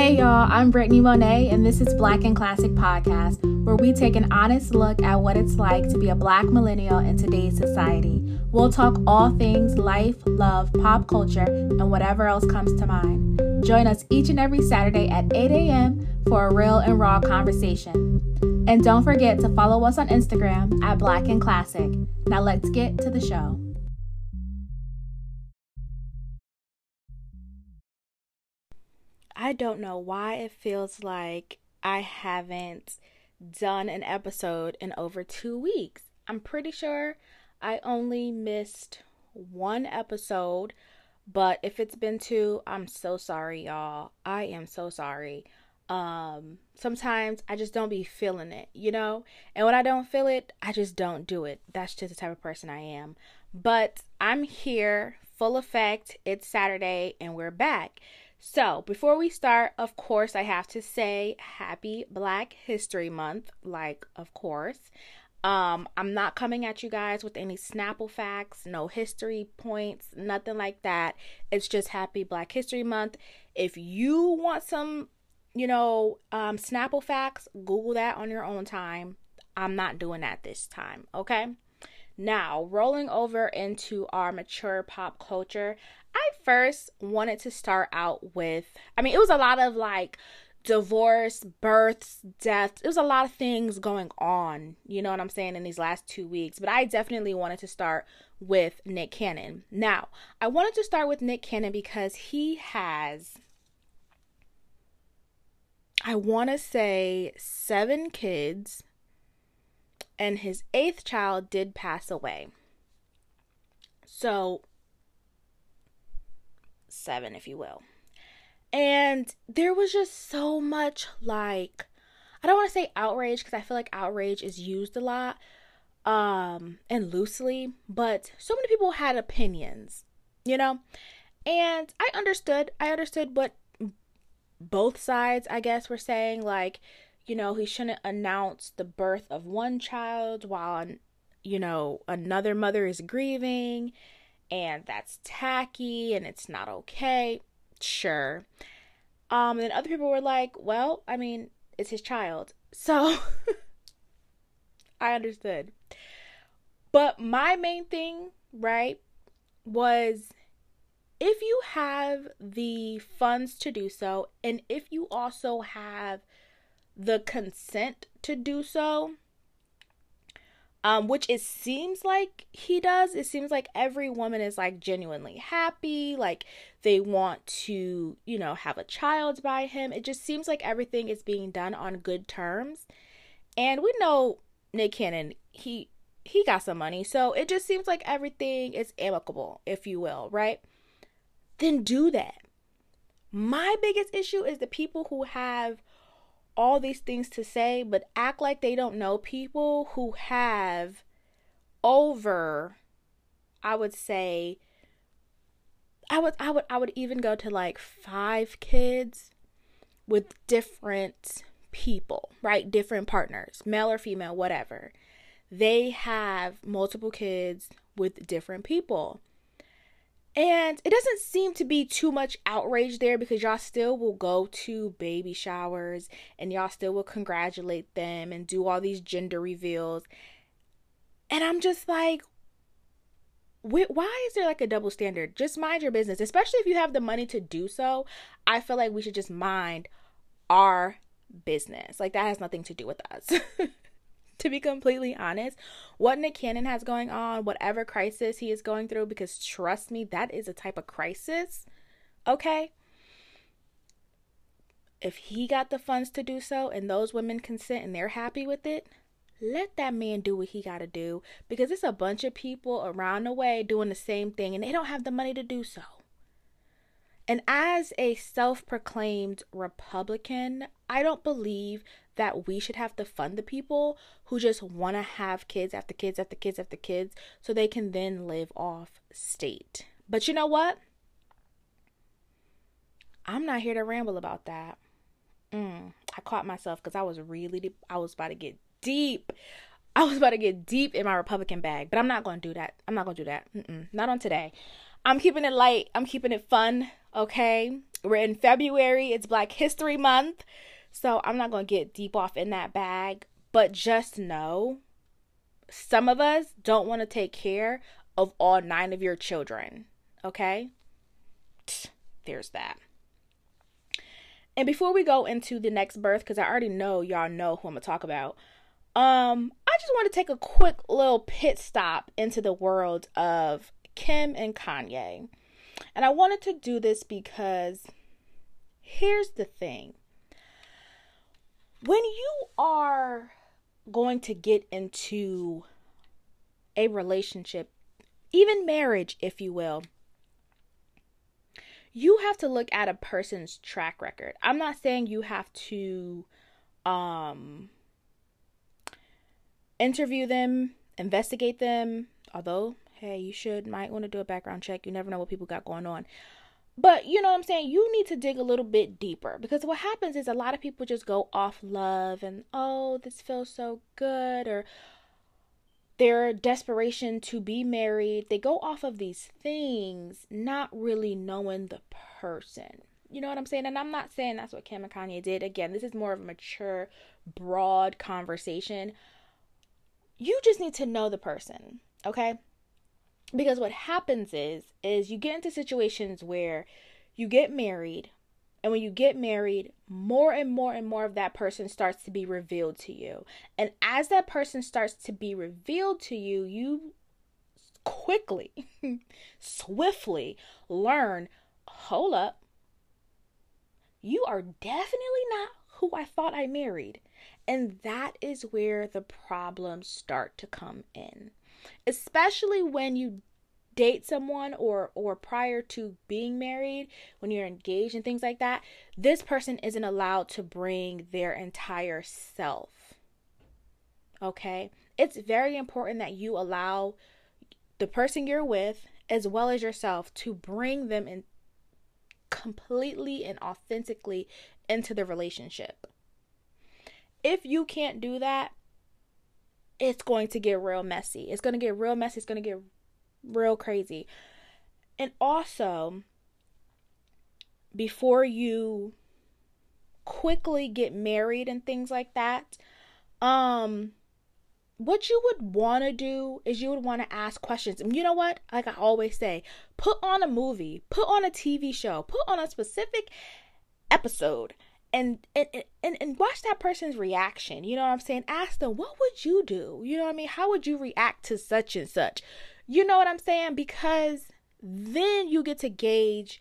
Hey y'all, I'm Brittany Monet, and this is Black and Classic Podcast, where we take an honest look at what it's like to be a black millennial in today's society. We'll talk all things life, love, pop culture, and whatever else comes to mind. Join us each and every Saturday at 8 a.m. for a real and raw conversation. And don't forget to follow us on Instagram at Black and Classic. Now let's get to the show. I don't know why it feels like I haven't done an episode in over two weeks. I'm pretty sure I only missed one episode, but if it's been two, I'm so sorry, y'all. I am so sorry. Um, sometimes I just don't be feeling it, you know? And when I don't feel it, I just don't do it. That's just the type of person I am. But I'm here, full effect. It's Saturday, and we're back. So, before we start, of course, I have to say happy Black History Month, like, of course. Um, I'm not coming at you guys with any Snapple facts, no history points, nothing like that. It's just happy Black History Month. If you want some, you know, um, Snapple facts, Google that on your own time. I'm not doing that this time, okay? Now, rolling over into our mature pop culture, I first wanted to start out with, I mean, it was a lot of like divorce, births, deaths. It was a lot of things going on, you know what I'm saying, in these last two weeks. But I definitely wanted to start with Nick Cannon. Now, I wanted to start with Nick Cannon because he has, I want to say, seven kids, and his eighth child did pass away. So seven, if you will. And there was just so much like, I don't want to say outrage because I feel like outrage is used a lot um and loosely, but so many people had opinions, you know? And I understood. I understood what both sides, I guess, were saying like, you know, he shouldn't announce the birth of one child while you know, another mother is grieving and that's tacky and it's not okay. Sure. Um, and then other people were like, well, I mean, it's his child. So I understood. But my main thing, right, was if you have the funds to do so, and if you also have the consent to do so, um, which it seems like he does. It seems like every woman is like genuinely happy, like they want to, you know, have a child by him. It just seems like everything is being done on good terms. And we know Nick Cannon, he he got some money, so it just seems like everything is amicable, if you will, right? Then do that. My biggest issue is the people who have all these things to say, but act like they don't know people who have over, I would say, I would I would I would even go to like five kids with different people, right? Different partners, male or female, whatever. They have multiple kids with different people. And it doesn't seem to be too much outrage there because y'all still will go to baby showers and y'all still will congratulate them and do all these gender reveals. And I'm just like, why is there like a double standard? Just mind your business, especially if you have the money to do so. I feel like we should just mind our business. Like that has nothing to do with us. to be completely honest, what Nick Cannon has going on, whatever crisis he is going through, because trust me, that is a type of crisis. Okay? If he got the funds to do so and those women consent and they're happy with it, let that man do what he got to do because it's a bunch of people around the way doing the same thing and they don't have the money to do so. And as a self proclaimed Republican, I don't believe that we should have to fund the people who just want to have kids after kids after kids after kids so they can then live off state. But you know what? I'm not here to ramble about that. Mm, I caught myself because I was really deep. I was about to get deep. I was about to get deep in my Republican bag, but I'm not going to do that. I'm not going to do that. Mm-mm, not on today. I'm keeping it light. I'm keeping it fun. Okay. We're in February, it's Black History Month. So I'm not going to get deep off in that bag, but just know some of us don't want to take care of all nine of your children. Okay? There's that. And before we go into the next birth, because I already know y'all know who I'm gonna talk about, um, I just want to take a quick little pit stop into the world of Kim and Kanye. And I wanted to do this because here's the thing. When you are going to get into a relationship, even marriage, if you will, you have to look at a person's track record. I'm not saying you have to um interview them, investigate them, although hey, you should might want to do a background check. You never know what people got going on. But you know what I'm saying? You need to dig a little bit deeper because what happens is a lot of people just go off love and oh, this feels so good or their desperation to be married. They go off of these things, not really knowing the person. You know what I'm saying? And I'm not saying that's what Kim and Kanye did. Again, this is more of a mature, broad conversation. You just need to know the person, okay? Because what happens is is you get into situations where you get married and when you get married, more and more and more of that person starts to be revealed to you. And as that person starts to be revealed to you, you quickly, swiftly learn hold up, you are definitely not who I thought I married. And that is where the problems start to come in. Especially when you date someone or or prior to being married when you're engaged and things like that this person isn't allowed to bring their entire self. Okay? It's very important that you allow the person you're with as well as yourself to bring them in completely and authentically into the relationship. If you can't do that it's going to get real messy it's going to get real messy it's going to get real crazy. And also, before you quickly get married and things like that, um, what you would want to do is you would want to ask questions. And you know what? Like I always say, put on a movie, put on a TV show, put on a specific episode and and, and and watch that person's reaction. You know what I'm saying? Ask them, what would you do? You know what I mean? How would you react to such and such? You know what I'm saying? Because then you get to gauge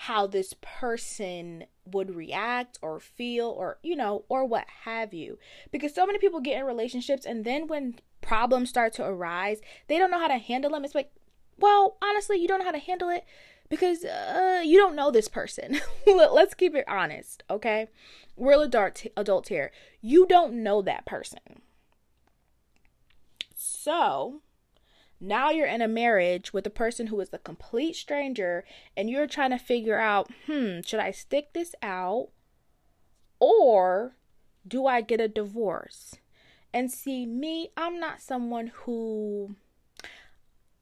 how this person would react or feel or you know or what have you because so many people get in relationships and then when problems start to arise they don't know how to handle them it's like well honestly you don't know how to handle it because uh, you don't know this person. Let's keep it honest okay? We're adult adults here. You don't know that person. So now you're in a marriage with a person who is a complete stranger and you're trying to figure out, hmm, should I stick this out or do I get a divorce? And see, me, I'm not someone who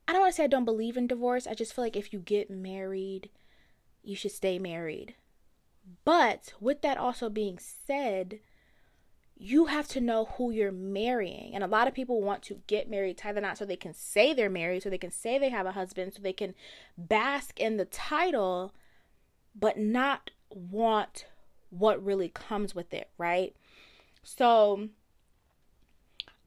I don't want to say I don't believe in divorce. I just feel like if you get married, you should stay married. But with that also being said, you have to know who you're marrying. And a lot of people want to get married, tie the knot so they can say they're married, so they can say they have a husband, so they can bask in the title, but not want what really comes with it, right? So,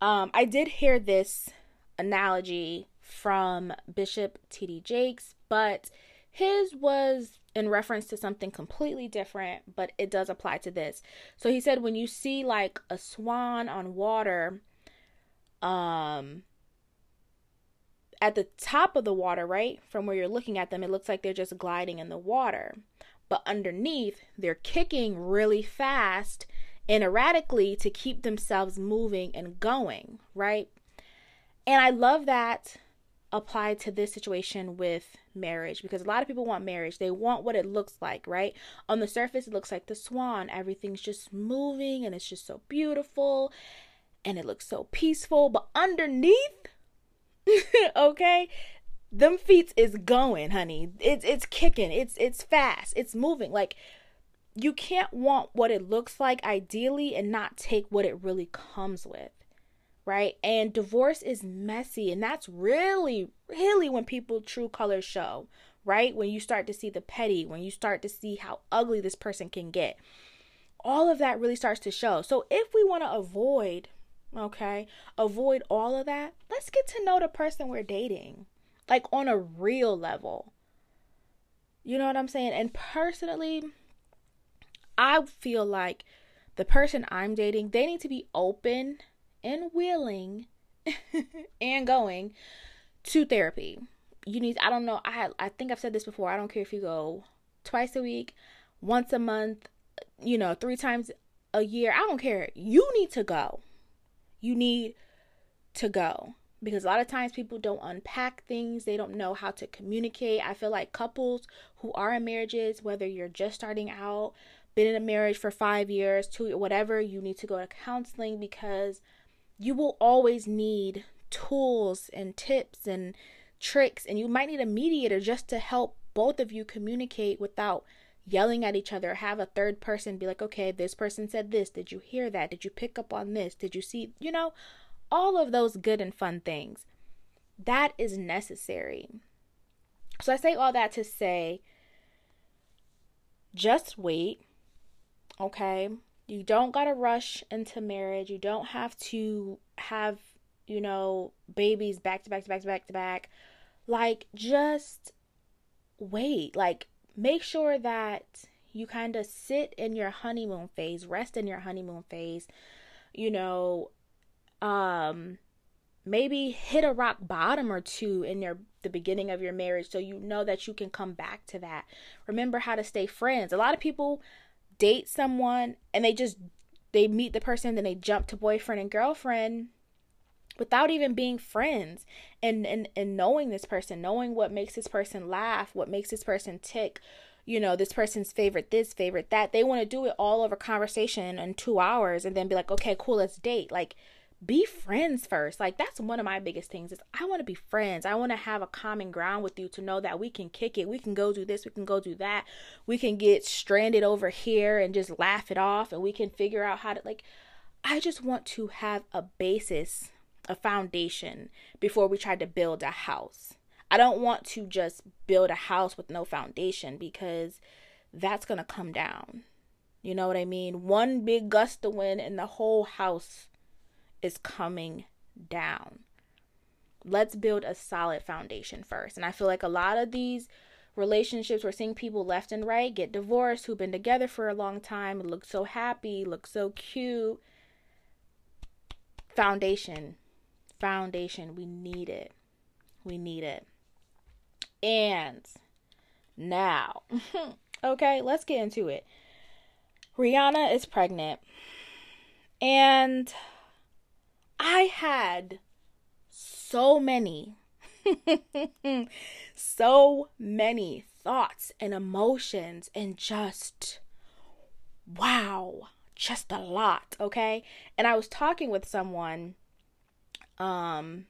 um, I did hear this analogy from Bishop T.D. Jakes, but his was in reference to something completely different, but it does apply to this. So he said when you see like a swan on water, um, at the top of the water, right? From where you're looking at them, it looks like they're just gliding in the water. But underneath, they're kicking really fast and erratically to keep themselves moving and going, right? And I love that applied to this situation with marriage because a lot of people want marriage. They want what it looks like, right? On the surface, it looks like the swan. Everything's just moving and it's just so beautiful and it looks so peaceful. But underneath, okay, them feet is going, honey. It's it's kicking. It's it's fast. It's moving. Like you can't want what it looks like ideally and not take what it really comes with. Right? And divorce is messy and that's really really when people true colors show, right? When you start to see the petty, when you start to see how ugly this person can get. All of that really starts to show. So if we want to avoid okay, avoid all of that, let's get to know the person we're dating like on a real level. You know what I'm saying? And personally, I feel like the person I'm dating, they need to be open and willing and going to therapy. You need I don't know, I I think I've said this before. I don't care if you go twice a week, once a month, you know, three times a year. I don't care. You need to go. You need to go because a lot of times people don't unpack things they don't know how to communicate i feel like couples who are in marriages whether you're just starting out been in a marriage for five years two whatever you need to go to counseling because you will always need tools and tips and tricks and you might need a mediator just to help both of you communicate without yelling at each other have a third person be like okay this person said this did you hear that did you pick up on this did you see you know all of those good and fun things. That is necessary. So I say all that to say just wait. Okay? You don't got to rush into marriage. You don't have to have, you know, babies back to back to back to back to back. Like just wait. Like make sure that you kind of sit in your honeymoon phase, rest in your honeymoon phase. You know, um maybe hit a rock bottom or two in your the beginning of your marriage so you know that you can come back to that. Remember how to stay friends. A lot of people date someone and they just they meet the person then they jump to boyfriend and girlfriend without even being friends and and and knowing this person, knowing what makes this person laugh, what makes this person tick, you know, this person's favorite this, favorite that. They want to do it all over conversation in 2 hours and then be like, "Okay, cool, let's date." Like be friends first. Like that's one of my biggest things is I want to be friends. I want to have a common ground with you to know that we can kick it. We can go do this, we can go do that. We can get stranded over here and just laugh it off and we can figure out how to like I just want to have a basis, a foundation before we try to build a house. I don't want to just build a house with no foundation because that's going to come down. You know what I mean? One big gust of wind and the whole house is coming down. Let's build a solid foundation first. And I feel like a lot of these relationships we're seeing people left and right get divorced who've been together for a long time, look so happy, look so cute. Foundation. Foundation. We need it. We need it. And now, okay, let's get into it. Rihanna is pregnant. And I had so many, so many thoughts and emotions and just wow, just a lot, okay? And I was talking with someone um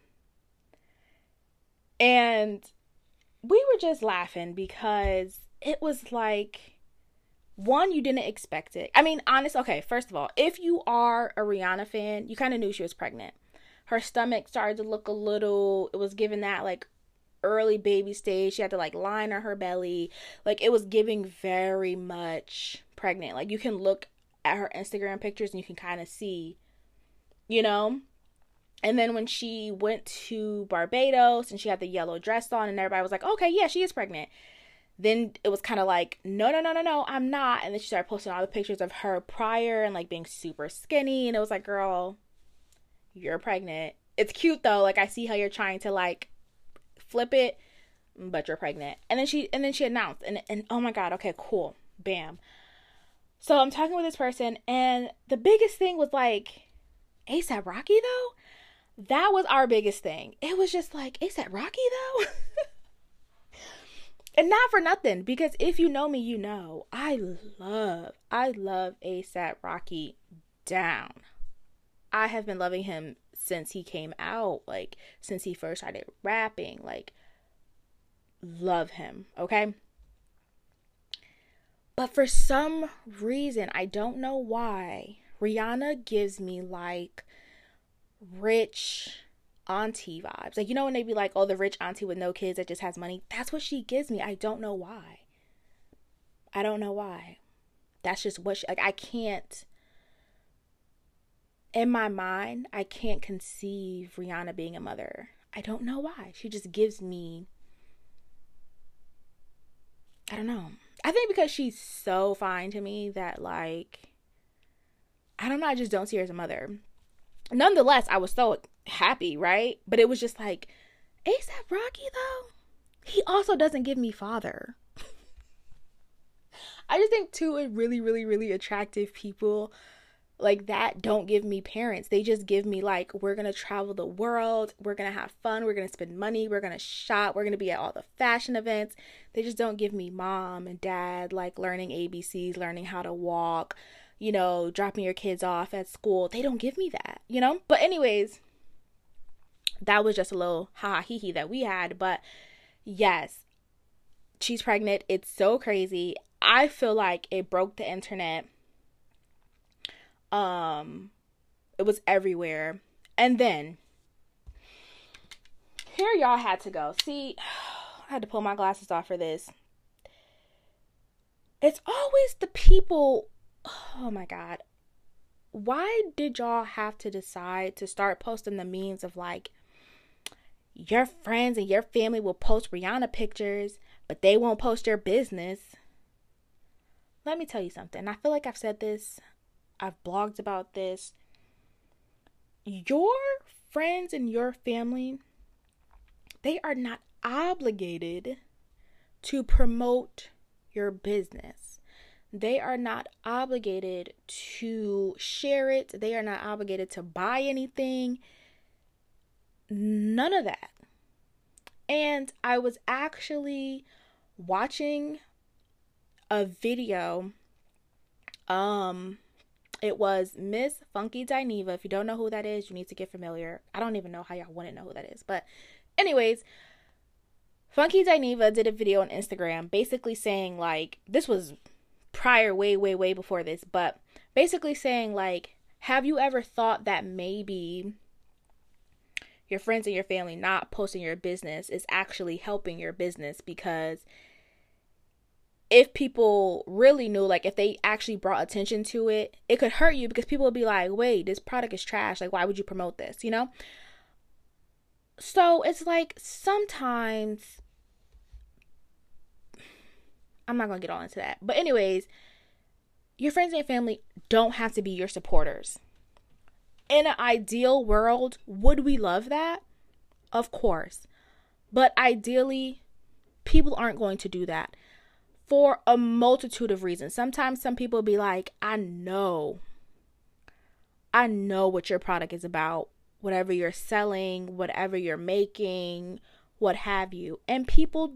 and we were just laughing because it was like one, you didn't expect it. I mean, honest, okay, first of all, if you are a Rihanna fan, you kind of knew she was pregnant. Her stomach started to look a little, it was giving that like early baby stage. She had to like line her belly. Like it was giving very much pregnant. Like you can look at her Instagram pictures and you can kind of see, you know? And then when she went to Barbados and she had the yellow dress on and everybody was like, okay, yeah, she is pregnant then it was kind of like, no, no, no, no, no, I'm not. And then she started posting all the pictures of her prior and like being super skinny. And it was like, girl, you're pregnant. It's cute though. Like I see how you're trying to like flip it, but you're pregnant. And then she and then she announced and and oh my god, okay, cool. Bam. So I'm talking with this person and the biggest thing was like ASAP Rocky though. That was our biggest thing. It was just like ASAP Rocky though. And not for nothing, because if you know me, you know I love, I love ASAP Rocky down. I have been loving him since he came out, like since he first started rapping. Like love him, okay? But for some reason, I don't know why, Rihanna gives me like rich auntie vibes. Like, you know, when they be like, oh, the rich auntie with no kids that just has money? That's what she gives me. I don't know why. I don't know why. That's just what she, like, I can't, in my mind, I can't conceive Rihanna being a mother. I don't know why. She just gives me, I don't know. I think because she's so fine to me that, like, I don't know, I just don't see her as a mother nonetheless, I was so happy, right? But it was just like, ASAP Rocky, though, he also doesn't give me father. I just think two really, really, really attractive people like that don't give me parents. They just give me like we're to travel the world, we're to have fun, we're to spend money, we're to shop, we're to be at all the fashion events. They just don't give me mom and dad like learning ABCs, learning how to walk, you know, dropping your kids off at school. They don't give me that, you know? But, anyways, that was just a little ha hee hee that we had. But yes, she's pregnant. It's so crazy. I feel like it broke the internet. Um, it was everywhere. And then here y'all had to go. See, I had to pull my glasses off for this. It's always the people oh my god why did y'all have to decide to start posting the memes of like your friends and your family will post Rihanna pictures, but they won't post your business? Let me tell you something. I feel like I've said this, I've blogged about this. Your friends and your family, they are not obligated to promote your business. They are not obligated to share it, they are not obligated to buy anything. None of that. And I was actually watching a video. Um, it was Miss Funky Dineva. If you don't know who that is, you need to get familiar. I don't even know how y'all to know who that is. But, anyways, Funky Dineva did a video on Instagram basically saying, like, this was prior, way, way, way before this, but basically saying, like, have you ever thought that maybe your friends and your family not posting your business is actually helping your business because if people really knew, like if they actually brought attention to it, it could hurt you because people would be like, wait, this product is trash. Like, why would you promote this? You know? So it's like sometimes I'm not going to get all into that. But, anyways, your friends and family don't have to be your supporters. In an ideal world, would we love that? Of course. But ideally, people aren't going to do that for a multitude of reasons. Sometimes some people be like, I know, I know what your product is about, whatever you're selling, whatever you're making, what have you. And people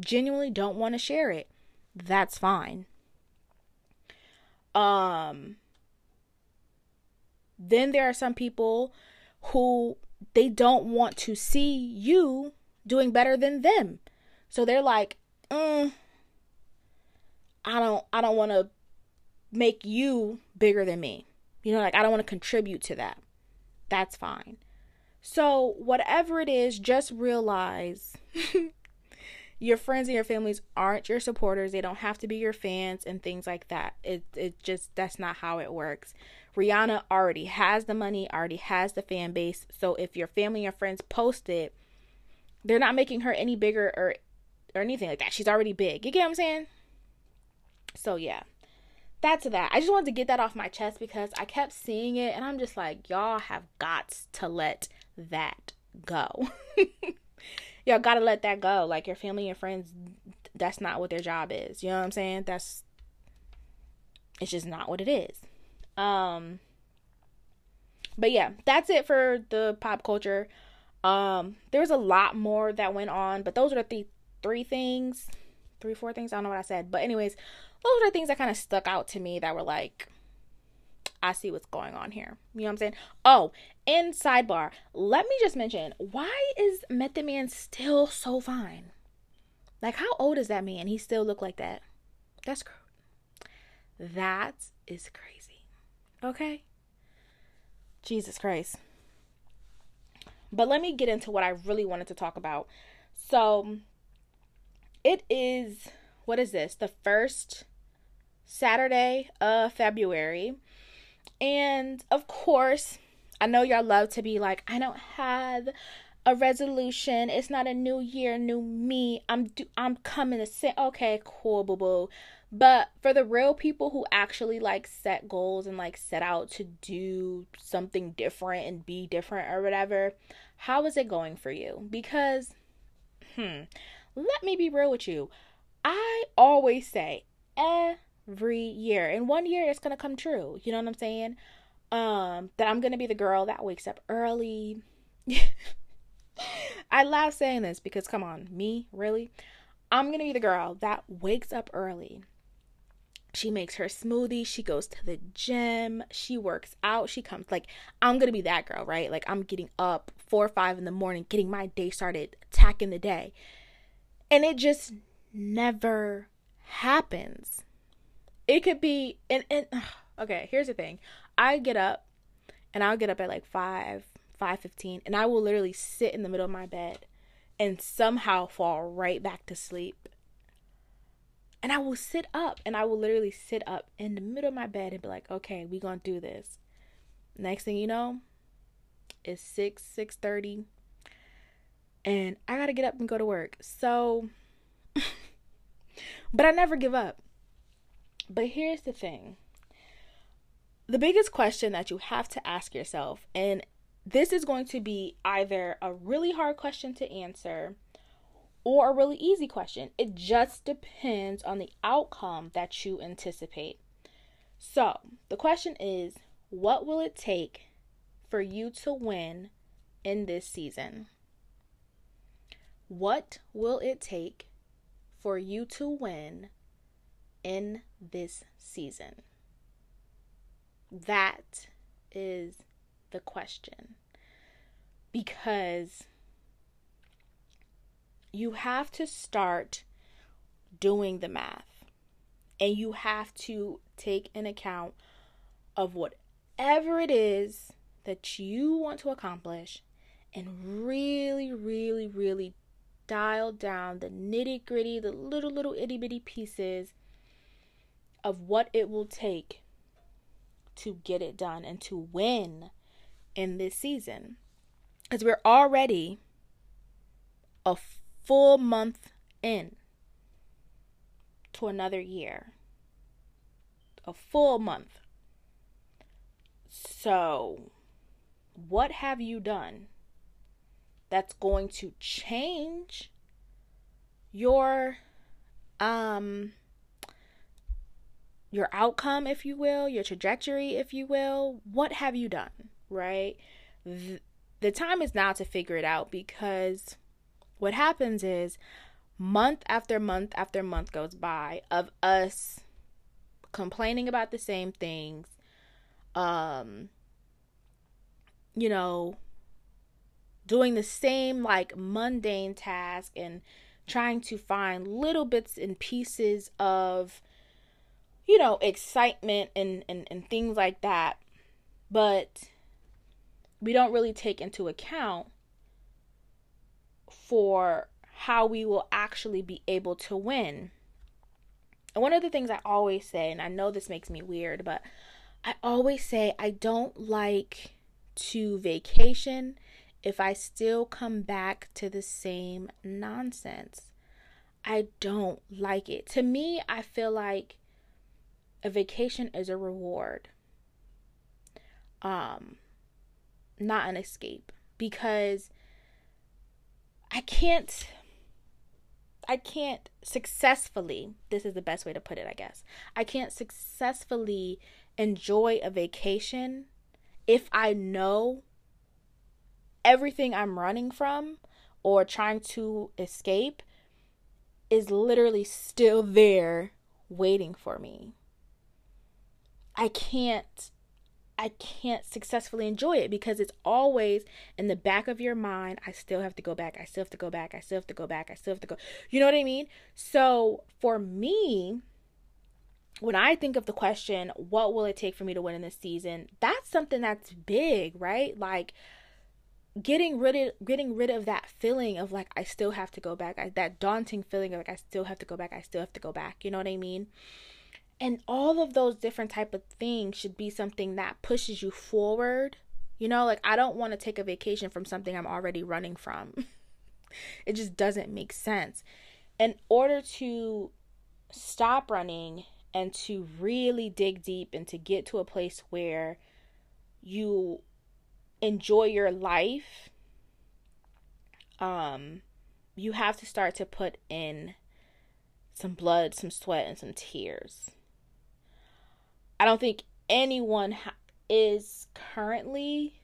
genuinely don't want to share it, that's fine. Um then there are some people who they don't want to see you doing better than them. So they're like, mm, I don't I don't want to make you bigger than me. You know, like I don't want to contribute to that. That's fine. So, whatever it is, just realize your friends and your families aren't your supporters. They don't have to be your fans and things like that. It it just that's not how it works. Rihanna already has the money, already has the fan base. So if your family or friends post it, they're not making her any bigger or or anything like that. She's already big. You get what I'm saying? So yeah. That's that. I just wanted to get that off my chest because I kept seeing it and I'm just like, y'all have got to let that go. y'all gotta let that go. Like your family and friends, that's not what their job is. You know what I'm saying? That's it's just not what it is. Um but yeah, that's it for the pop culture. Um there's a lot more that went on, but those are the th- three things, three four things, I don't know what I said. But anyways, those are things that kind of stuck out to me that were like I see what's going on here. You know what I'm saying? Oh, and sidebar, let me just mention why is Method Man still so fine? Like, how old is that man? He still look like that. That's that is crazy. Okay? Jesus Christ. But let me get into what I really wanted to talk about. So, it is what is this? The first Saturday of February. And of course, I know y'all love to be like, I don't have a resolution. It's not a new year, new me. I'm do- I'm coming to say, okay, cool, boo boo. But for the real people who actually like set goals and like set out to do something different and be different or whatever, how is it going for you? Because, hmm, let me be real with you. I always say every year, and one year it's gonna come true. You know what I'm saying? Um, that I'm gonna be the girl that wakes up early. I laugh saying this because come on, me, really? I'm gonna be the girl that wakes up early. She makes her smoothie, she goes to the gym, she works out, she comes like I'm gonna be that girl, right? Like I'm getting up four or five in the morning, getting my day started, attacking the day. And it just never happens. It could be and, and okay, here's the thing. I get up and I'll get up at like 5 5:15 and I will literally sit in the middle of my bed and somehow fall right back to sleep. And I will sit up and I will literally sit up in the middle of my bed and be like, "Okay, we to do this." Next thing you know, it's 6 6:30 and I got to get up and go to work. So but I never give up. But here's the thing. The biggest question that you have to ask yourself and this is going to be either a really hard question to answer or a really easy question. It just depends on the outcome that you anticipate. So, the question is what will it take for you to win in this season? What will it take for you to win in this season? That is the question because you have to start doing the math and you have to take an account of whatever it is that you want to accomplish and really, really, really dial down the nitty gritty, the little, little itty bitty pieces of what it will take to get it done and to win in this season. Because we're already a full month in to another year. A full month. So, what have you done that's going to change your um your outcome if you will, your trajectory if you will? What have you done? right? The, time is now to figure it out because what happens is month after month after month goes by of us complaining about the same things um you know doing the same like mundane task and trying to find little bits and pieces of you know excitement and and, and things like that. But we don't really take into account for how we will actually be able to win. And one of the things I always say, and I know this makes me weird, but I always say I don't like to vacation if I still come back to the same nonsense. I don't like it. To me, I feel like a vacation is a reward. Um not an escape because I can't I can't successfully this is the best way to put it I guess. I can't successfully enjoy a vacation if I know everything I'm running from or trying to escape is literally still there waiting for me. I can't I can't successfully enjoy it because it's always in the back of your mind. I still have to go back. I still have to go back. I still have to go back. I still have to go. You know what I mean? So for me, when I think of the question, what will it take for me to win in this season? That's something that's big, right? Like getting rid of getting rid of that feeling of like I still have to go back. I, that daunting feeling of like I still have to go back. I still have to go back. You know what I mean? And all of those different type of things should be something that pushes you forward. You know, like I don't want to take a vacation from something I'm already running from. it just doesn't make sense. In order to stop running and to really dig deep and to get to a place where you enjoy your life um you have to start to put in some blood, some sweat and some tears. I don't think anyone ha- is currently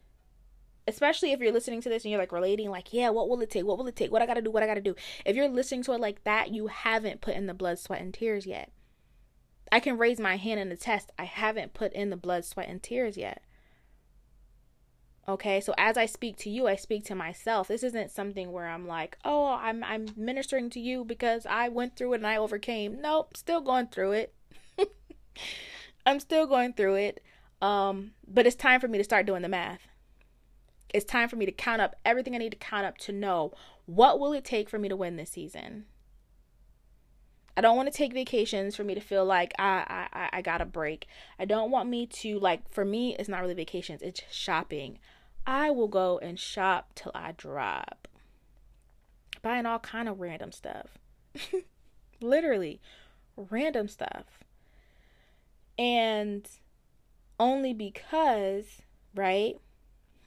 especially if you're listening to this and you're like relating like yeah what will it take what will it take what i gotta do what i gotta do if you're listening to it like that you haven't put in the blood sweat and tears yet I can raise my hand in the test. I haven't put in the blood, sweat, and tears yet. Okay, so as I speak to you, I speak to myself. This isn't something where I'm like, oh, I'm I'm ministering to you because I went through it and I overcame. Nope, still going through it. I'm still going through it. Um, but it's time for me to start doing the math. It's time for me to count up everything I need to count up to know what will it take for me to win this season. I don't want to take vacations for me to feel like I, I I got a break. I don't want me to like for me it's not really vacations, it's shopping. I will go and shop till I drop. Buying all kind of random stuff. Literally random stuff. And only because, right?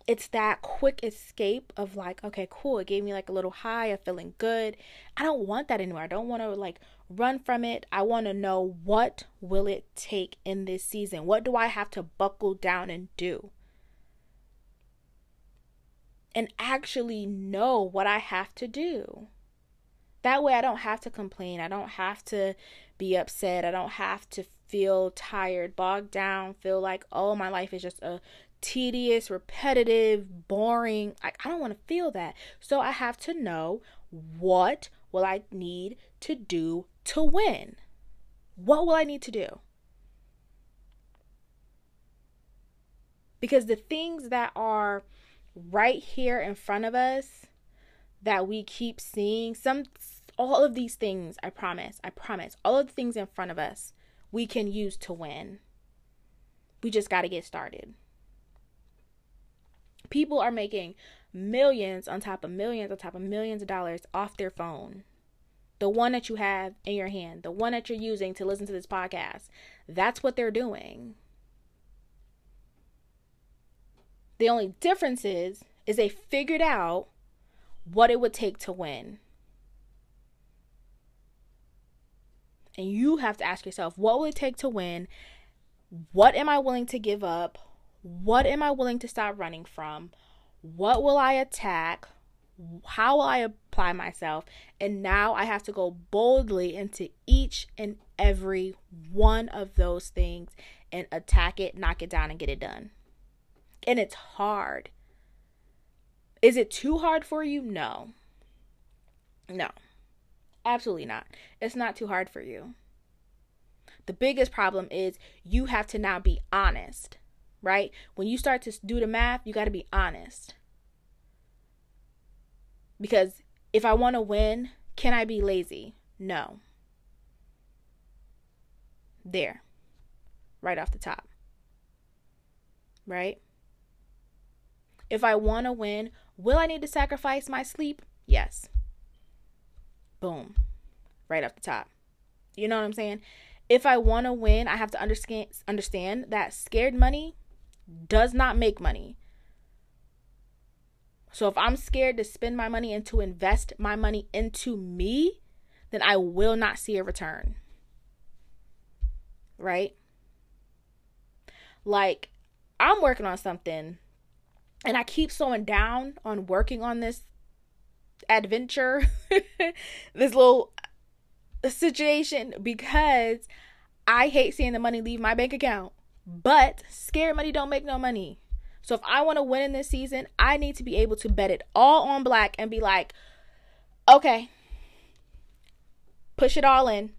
it's that quick escape of like, okay, cool. It gave me like a little high of feeling good. I don't want that anymore. I don't want to like run from it. I want to know what will it take in this season? What do I have to buckle down and do? And actually know what I have to do. That way I don't have to complain. I don't have to be upset. I don't have to feel tired, bogged down, feel like, oh, my life is just a tedious, repetitive, boring. I, I don't want to feel that. So I have to know what will I need to do to win? What will I need to do? Because the things that are right here in front of us that we keep seeing, some all of these things, I promise, I promise, all of the things in front of us, we can use to win. We just got to get started. People are making millions on top of millions on top of millions of dollars off their phone. The one that you have in your hand, the one that you're using to listen to this podcast. That's what they're doing. The only difference is is they figured out what it would take to win. And you have to ask yourself, what will it take to win? What am I willing to give up? What am I willing to stop running from? What will I attack? How will I apply myself? And now I have to go boldly into each and every one of those things and attack it, knock it down, and get it done. And it's hard. Is it too hard for you? No. No. Absolutely not. It's not too hard for you. The biggest problem is you have to now be honest right? When you start to do the math, you got to be honest. Because if I want to win, can I be lazy? No. There. Right off the top. Right? If I want to win, will I need to sacrifice my sleep? Yes. Boom. Right off the top. You know what I'm saying? If I want to win, I have to understand understand that scared money does not make money. So if I'm scared to spend my money and to invest my money into me, then I will not see a return. Right? Like, I'm working on something and I keep slowing down on working on this adventure, this little situation, because I hate seeing the money leave my bank account. But scared money don't make no money. So if I want to win in this season, I need to be able to bet it all on black and be like, okay, push it all in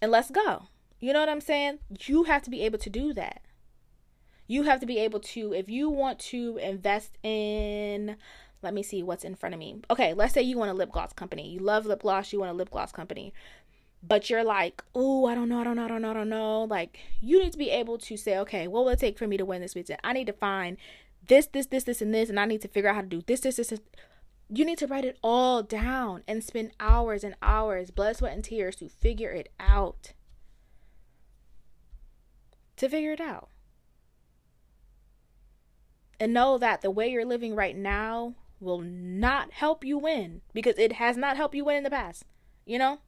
and let's go. You know what I'm saying? You have to be able to do that. You have to be able to, if you want to invest in, let me see what's in front of me. Okay, let's say you want a lip gloss company. You love lip gloss, you want a lip gloss company. But you're like, oh, I don't know, I don't know, I don't know, I don't know. Like, you need to be able to say, okay, what will it take for me to win this season? I need to find this, this, this, this, and this, and I need to figure out how to do this, this, this, this. You need to write it all down and spend hours and hours, blood, sweat, and tears to figure it out. To figure it out. And know that the way you're living right now will not help you win because it has not helped you win in the past. You know?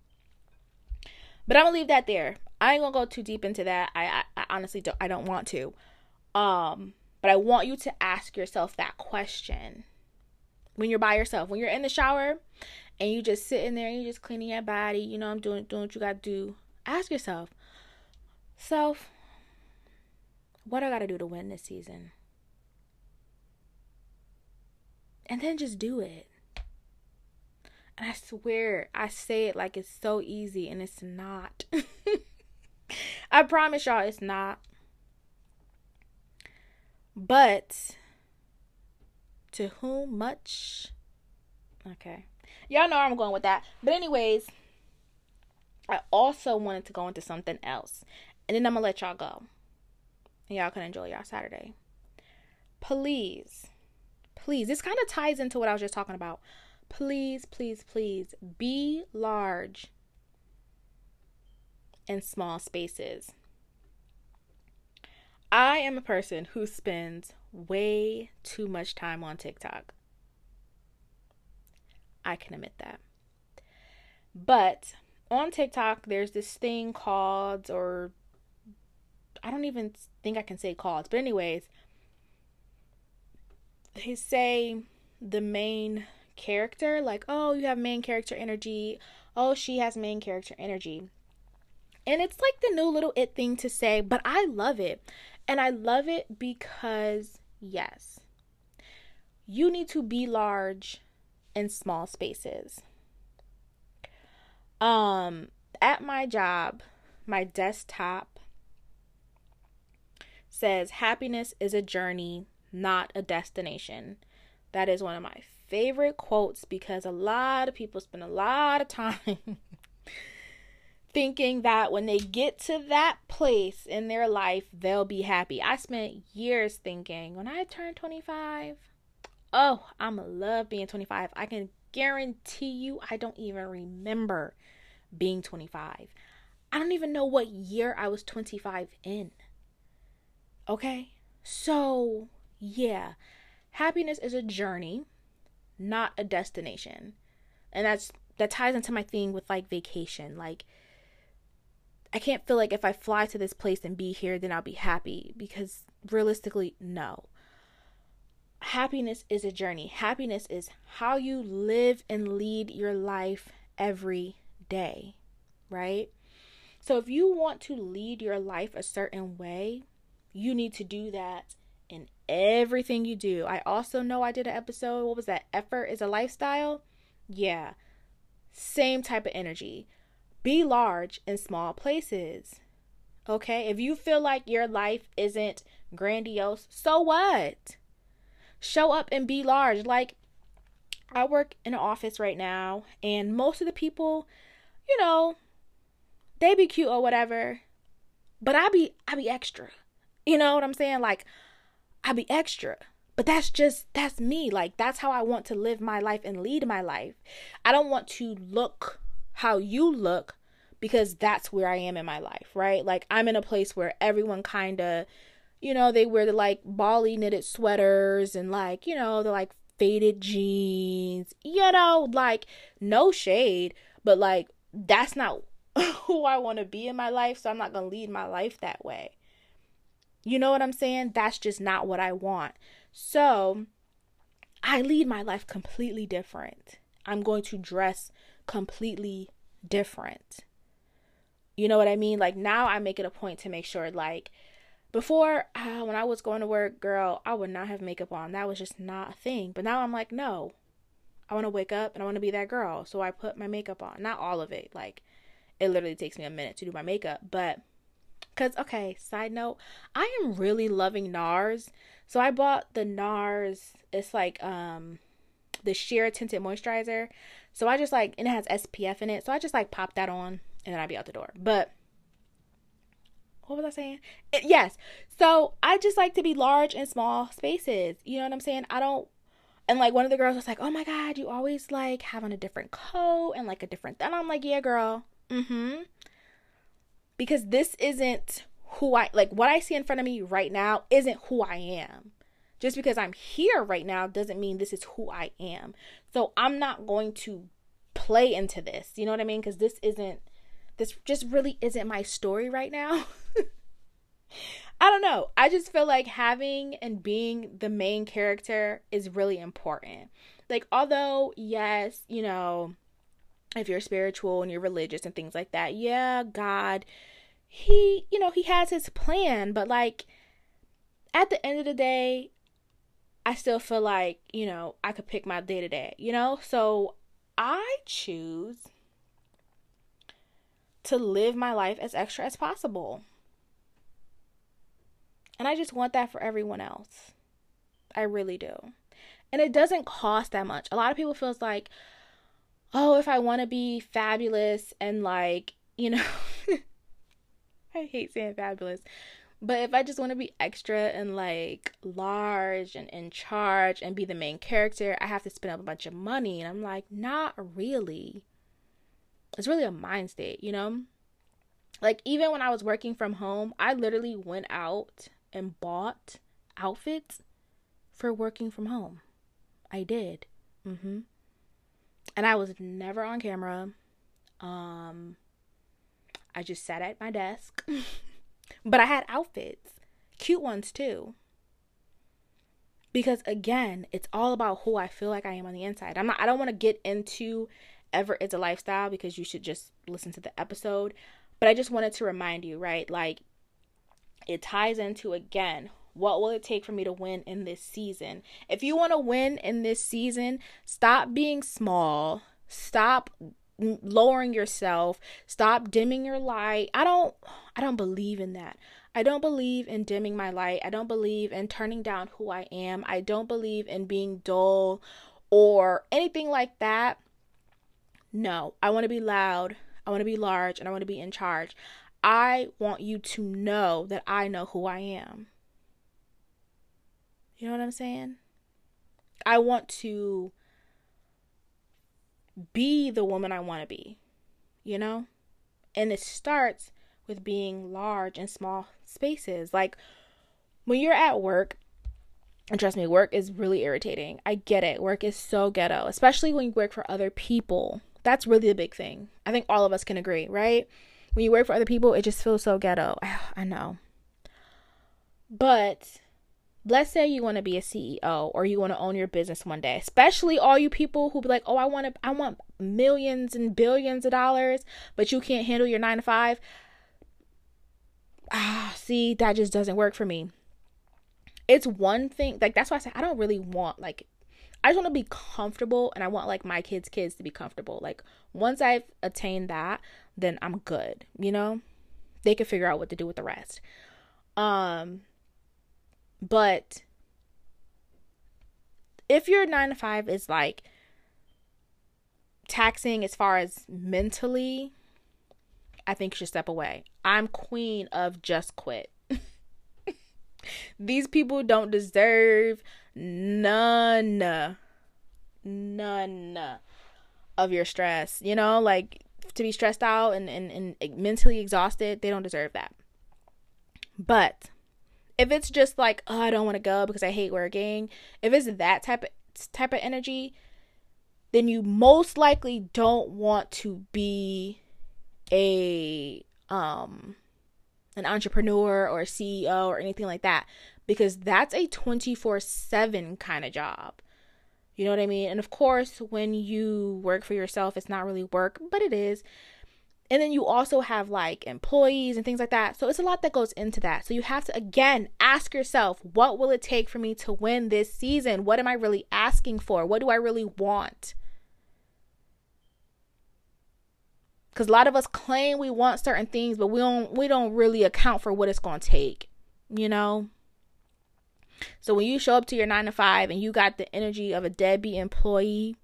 But I'm gonna leave that there. I ain't gonna go too deep into that. I, I, I honestly don't I don't want to. Um, but I want you to ask yourself that question when you're by yourself, when you're in the shower and you just sitting there and you just cleaning your body, you know, I'm doing doing what you gotta do. Ask yourself, self, what I gotta do to win this season? And then just do it. And I swear, I say it like it's so easy, and it's not. I promise y'all, it's not. But to whom much? Okay. Y'all know where I'm going with that. But, anyways, I also wanted to go into something else. And then I'm going to let y'all go. And y'all can enjoy y'all Saturday. Please, please, this kind of ties into what I was just talking about. Please, please, please be large in small spaces. I am a person who spends way too much time on TikTok. I can admit that. But on TikTok, there's this thing called, or I don't even think I can say called, but, anyways, they say the main character, like, oh, you have main character energy. Oh, she has main character energy. And it's like the new little it thing to say, but I love it. And I love it because, yes, you need to be large in small spaces. Um, at my job, my desktop says happiness is a journey, not a destination. That is one of my favorite quotes because a lot of people spend a lot of time thinking that when they get to that place in their life, they'll be happy. I spent years thinking when I turn 25, oh, I'm gonna love being 25. I can guarantee you, I don't even remember being 25. I don't even know what year I was 25 in. Okay? So, yeah, happiness is a journey, not a destination. And that's that ties into my thing with like vacation. Like I can't feel like if I fly to this place and be here, then I'll be happy because realistically, no. Happiness is a journey. Happiness is how you live and lead your life every day, right? So if you want to lead your life a certain way, you need to do that everything you do. I also know I did an episode, what was that? Effort is a lifestyle? Yeah. Same type of energy be large in small places. Okay? If you feel like your life isn't grandiose, so what? Show up and be large. Like, I work in an office right now, and most of the people, you know, they be cute or whatever, but I be I be extra. You know what I'm saying? Like, I be extra. But that's just that's me. Like that's how I want to live my life and lead my life. I don't want to look how you look because that's where I am in my life, right? Like I'm in a place where everyone kind of, you know, they wear the like Bali knitted sweaters and like, you know, the like faded jeans, you know, like no shade, but like that's not who I want to be in my life, so I'm not going to lead my life that way. You know what I'm saying? That's just not what I want. So, I lead my life completely different. I'm going to dress completely different. You know what I mean? Like now I make it a point to make sure like Before, uh, when I was going to work, girl, I would not have makeup on. That was just not a thing. But now I'm like, no, I want to wake up and I want to be that girl. So I put my makeup on. Not all of it. Like, it literally takes me a minute to do my makeup. But, because, okay, side note, I am really loving NARS. So I bought the NARS. It's like, um, the sheer tinted moisturizer. So I just like, and it has SPF in it. So I just like pop that on and then I'd be out the door. But what was I saying? It, yes. So I just like to be large and small spaces. You know what I'm saying? I don't. And like one of the girls was like, "Oh my god, you always like having a different coat and like a different." And I'm like, "Yeah, girl. Mm-hmm." Because this isn't who I like. What I see in front of me right now isn't who I am. Just because I'm here right now doesn't mean this is who I am. So I'm not going to play into this. You know what I mean? Because this isn't this just really isn't my story right now. I don't know. I just feel like having and being the main character is really important. Like, although, yes, you know, if you're spiritual and you're religious and things like that, yeah, God, He, you know, He has His plan, but like, at the end of the day, I still feel like, you know, I could pick my day to day, you know? So I choose to live my life as extra as possible. And I just want that for everyone else. I really do. And it doesn't cost that much. A lot of people feels like, "Oh, if I want to be fabulous and like, you know, I hate saying fabulous, but if I just want to be extra and like large and in charge and be the main character, I have to spend up a bunch of money." And I'm like, "Not really." it's really a mind state, you know? Like even when I was working from home, I literally went out and bought outfits for working from home. I did. Mhm. And I was never on camera. Um I just sat at my desk. but I had outfits, cute ones too. Because again, it's all about who I feel like I am on the inside. I'm not I don't want to get into effort is a lifestyle because you should just listen to the episode. But I just wanted to remind you, right? Like it ties into again what will it take for me to win in this season? If you want to win in this season, stop being small. Stop lowering yourself. Stop dimming your light. I don't I don't believe in that. I don't believe in dimming my light. I don't believe in turning down who I am. I don't believe in being dull or anything like that. No, I want to be loud. I want to be large and I want to be in charge. I want you to know that I know who I am. You know what I'm saying? I want to be the woman I want to be, you know? And it starts with being large and small spaces. Like when you're at work, and trust me, work is really irritating. I get it. Work is so ghetto, especially when you work for other people. That's really the big thing. I think all of us can agree, right? When you work for other people, it just feels so ghetto. I know. But let's say you want to be a CEO or you want to own your business one day, especially all you people who be like, "Oh, I want to I want millions and billions of dollars, but you can't handle your 9 to 5." Ah, see, that just doesn't work for me. It's one thing, like that's why I say I don't really want like I just want to be comfortable and I want like my kids' kids to be comfortable. Like once I've attained that, then I'm good, you know? They can figure out what to do with the rest. Um but if your 9 to 5 is like taxing as far as mentally, I think you should step away. I'm queen of just quit. These people don't deserve none, none of your stress. You know, like to be stressed out and, and, and mentally exhausted, they don't deserve that. But if it's just like, oh, I don't want to go because I hate working, if it's that type of type of energy, then you most likely don't want to be a um an entrepreneur or CEO or anything like that because that's a 24 7 kind of job. You know what I mean? And of course, when you work for yourself, it's not really work, but it is. And then you also have like employees and things like that. So it's a lot that goes into that. So you have to again ask yourself, what will it take for me to win this season? What am I really asking for? What do I really want? Cuz a lot of us claim we want certain things, but we don't we don't really account for what it's going to take, you know? So when you show up to your 9 to 5 and you got the energy of a deadbeat employee,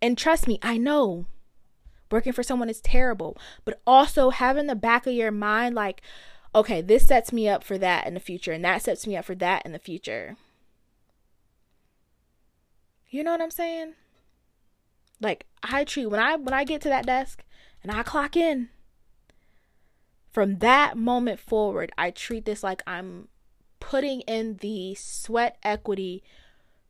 and trust me, I know working for someone is terrible, but also having the back of your mind like, okay, this sets me up for that in the future, and that sets me up for that in the future. You know what I'm saying? Like I treat when I when I get to that desk and I clock in, from that moment forward, I treat this like I'm putting in the sweat equity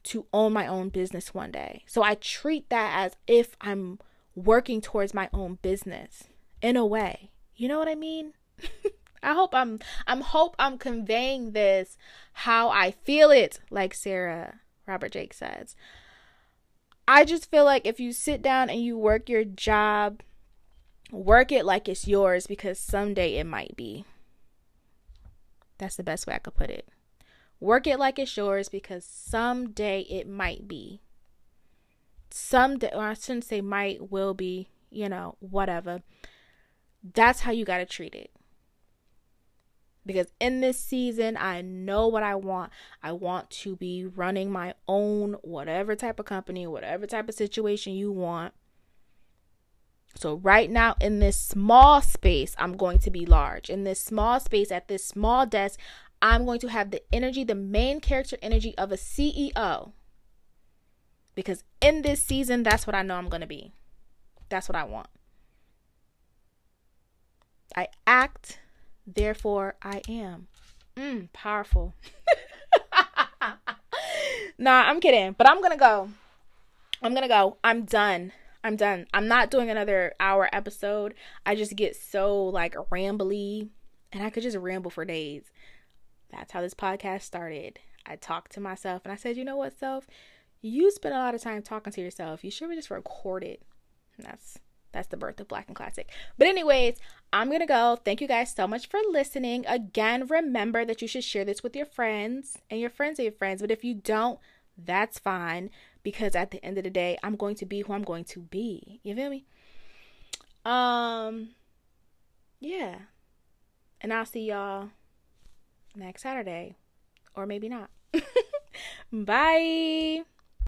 to own my own business one day. So I treat that as if I'm working towards my own business in a way. You know what I mean? I hope I'm I'm hope I'm conveying this how I feel it like Sarah Robert Jake says. I just feel like if you sit down and you work your job, work it like it's yours because someday it might be. That's the best way I could put it. Work it like it's yours because someday it might be. Someday, or I shouldn't say might, will be, you know, whatever. That's how you got to treat it. Because in this season, I know what I want. I want to be running my own, whatever type of company, whatever type of situation you want. So, right now, in this small space, I'm going to be large. In this small space, at this small desk, I'm going to have the energy, the main character energy of a CEO. Because in this season, that's what I know I'm going to be. That's what I want. I act, therefore I am. Mm, powerful. nah, I'm kidding. But I'm going to go. I'm going to go. I'm done. I'm done. I'm not doing another hour episode. I just get so like rambly and I could just ramble for days. That's how this podcast started. I talked to myself and I said, you know what, self? You spend a lot of time talking to yourself. You should just record it. And that's that's the birth of Black and Classic. But anyways, I'm gonna go. Thank you guys so much for listening. Again, remember that you should share this with your friends and your friends of your friends. But if you don't, that's fine because at the end of the day, I'm going to be who I'm going to be. You feel me? Um, yeah. And I'll see y'all next Saturday. Or maybe not. Bye.